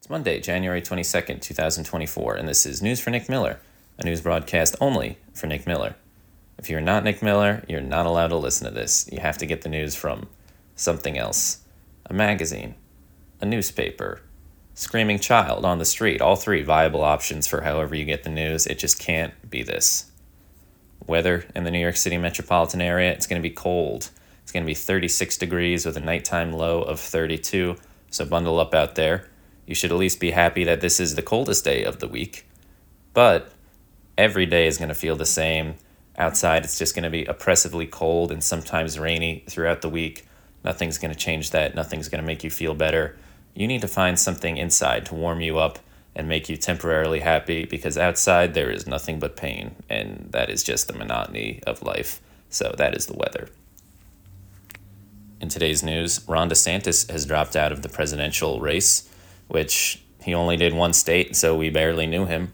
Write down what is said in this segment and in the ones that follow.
It's Monday, January 22nd, 2024, and this is News for Nick Miller, a news broadcast only for Nick Miller. If you're not Nick Miller, you're not allowed to listen to this. You have to get the news from something else a magazine, a newspaper, screaming child on the street. All three viable options for however you get the news. It just can't be this. Weather in the New York City metropolitan area, it's going to be cold. It's going to be 36 degrees with a nighttime low of 32, so bundle up out there you should at least be happy that this is the coldest day of the week. But every day is going to feel the same. Outside, it's just going to be oppressively cold and sometimes rainy throughout the week. Nothing's going to change that. Nothing's going to make you feel better. You need to find something inside to warm you up and make you temporarily happy because outside there is nothing but pain, and that is just the monotony of life. So, that is the weather. In today's news, Ron DeSantis has dropped out of the presidential race which he only did one state, so we barely knew him.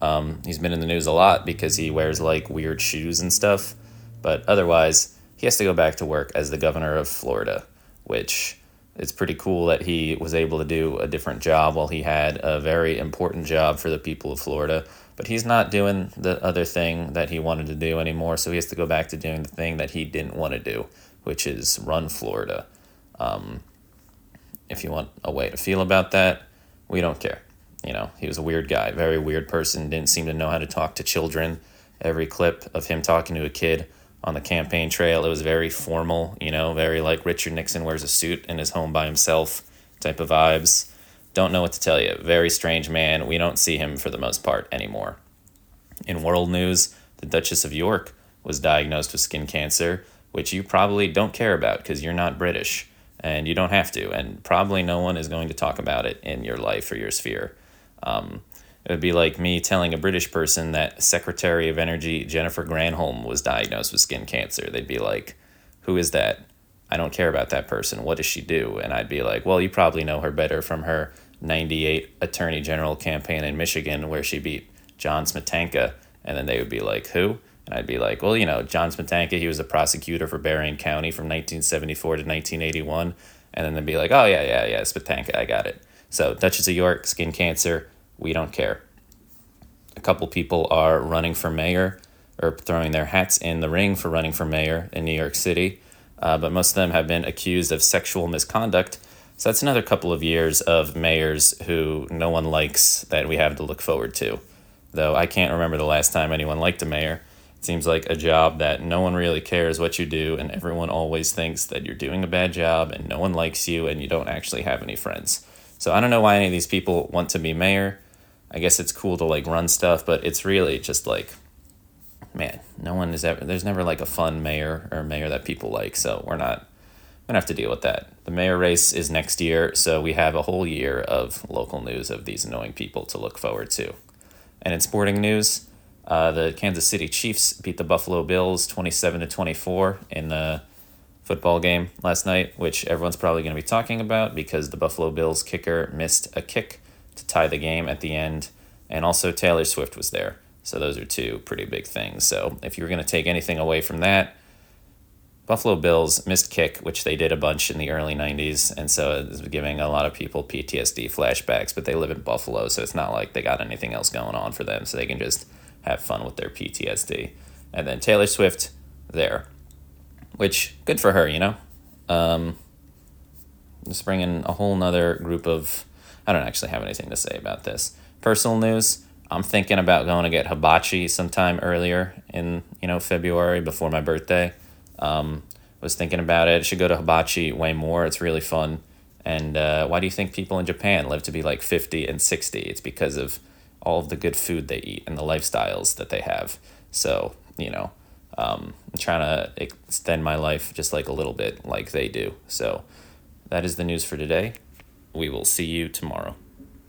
Um, he's been in the news a lot because he wears like weird shoes and stuff, but otherwise, he has to go back to work as the governor of Florida, which it's pretty cool that he was able to do a different job while he had a very important job for the people of Florida. But he's not doing the other thing that he wanted to do anymore, so he has to go back to doing the thing that he didn't want to do, which is run Florida. Um, if you want a way to feel about that, we don't care. You know, he was a weird guy, very weird person, didn't seem to know how to talk to children. Every clip of him talking to a kid on the campaign trail, it was very formal, you know, very like Richard Nixon wears a suit in his home by himself type of vibes. Don't know what to tell you. Very strange man. We don't see him for the most part anymore. In world news, the Duchess of York was diagnosed with skin cancer, which you probably don't care about because you're not British and you don't have to. And probably no one is going to talk about it in your life or your sphere. Um, it would be like me telling a British person that Secretary of Energy Jennifer Granholm was diagnosed with skin cancer. They'd be like, Who is that? I don't care about that person. What does she do? And I'd be like, Well, you probably know her better from her 98 Attorney General campaign in Michigan where she beat John Smietanka. And then they would be like, Who? And I'd be like, well, you know, John Smietanka, he was a prosecutor for Berrien County from 1974 to 1981. And then they'd be like, oh, yeah, yeah, yeah, Smietanka, I got it. So, Duchess of York, skin cancer, we don't care. A couple people are running for mayor or throwing their hats in the ring for running for mayor in New York City, uh, but most of them have been accused of sexual misconduct. So, that's another couple of years of mayors who no one likes that we have to look forward to. Though I can't remember the last time anyone liked a mayor. It seems like a job that no one really cares what you do, and everyone always thinks that you're doing a bad job, and no one likes you, and you don't actually have any friends. So I don't know why any of these people want to be mayor. I guess it's cool to like run stuff, but it's really just like, man, no one is ever. There's never like a fun mayor or mayor that people like. So we're not gonna have to deal with that. The mayor race is next year, so we have a whole year of local news of these annoying people to look forward to. And in sporting news, uh, the Kansas City Chiefs beat the Buffalo Bills 27 to 24 in the football game last night, which everyone's probably going to be talking about because the Buffalo Bills kicker missed a kick to tie the game at the end, and also Taylor Swift was there. So those are two pretty big things. So if you were going to take anything away from that, Buffalo Bills missed kick, which they did a bunch in the early 90s, and so it's giving a lot of people PTSD flashbacks, but they live in Buffalo, so it's not like they got anything else going on for them, so they can just have fun with their PTSD. And then Taylor Swift there, which good for her, you know. Um, just bringing a whole nother group of. I don't actually have anything to say about this. Personal news. I'm thinking about going to get hibachi sometime earlier in you know February before my birthday. Um, was thinking about it. Should go to hibachi way more. It's really fun. And uh, why do you think people in Japan live to be like 50 and 60? It's because of all of the good food they eat and the lifestyles that they have. So, you know, um, I'm trying to extend my life just like a little bit like they do. So, that is the news for today. We will see you tomorrow.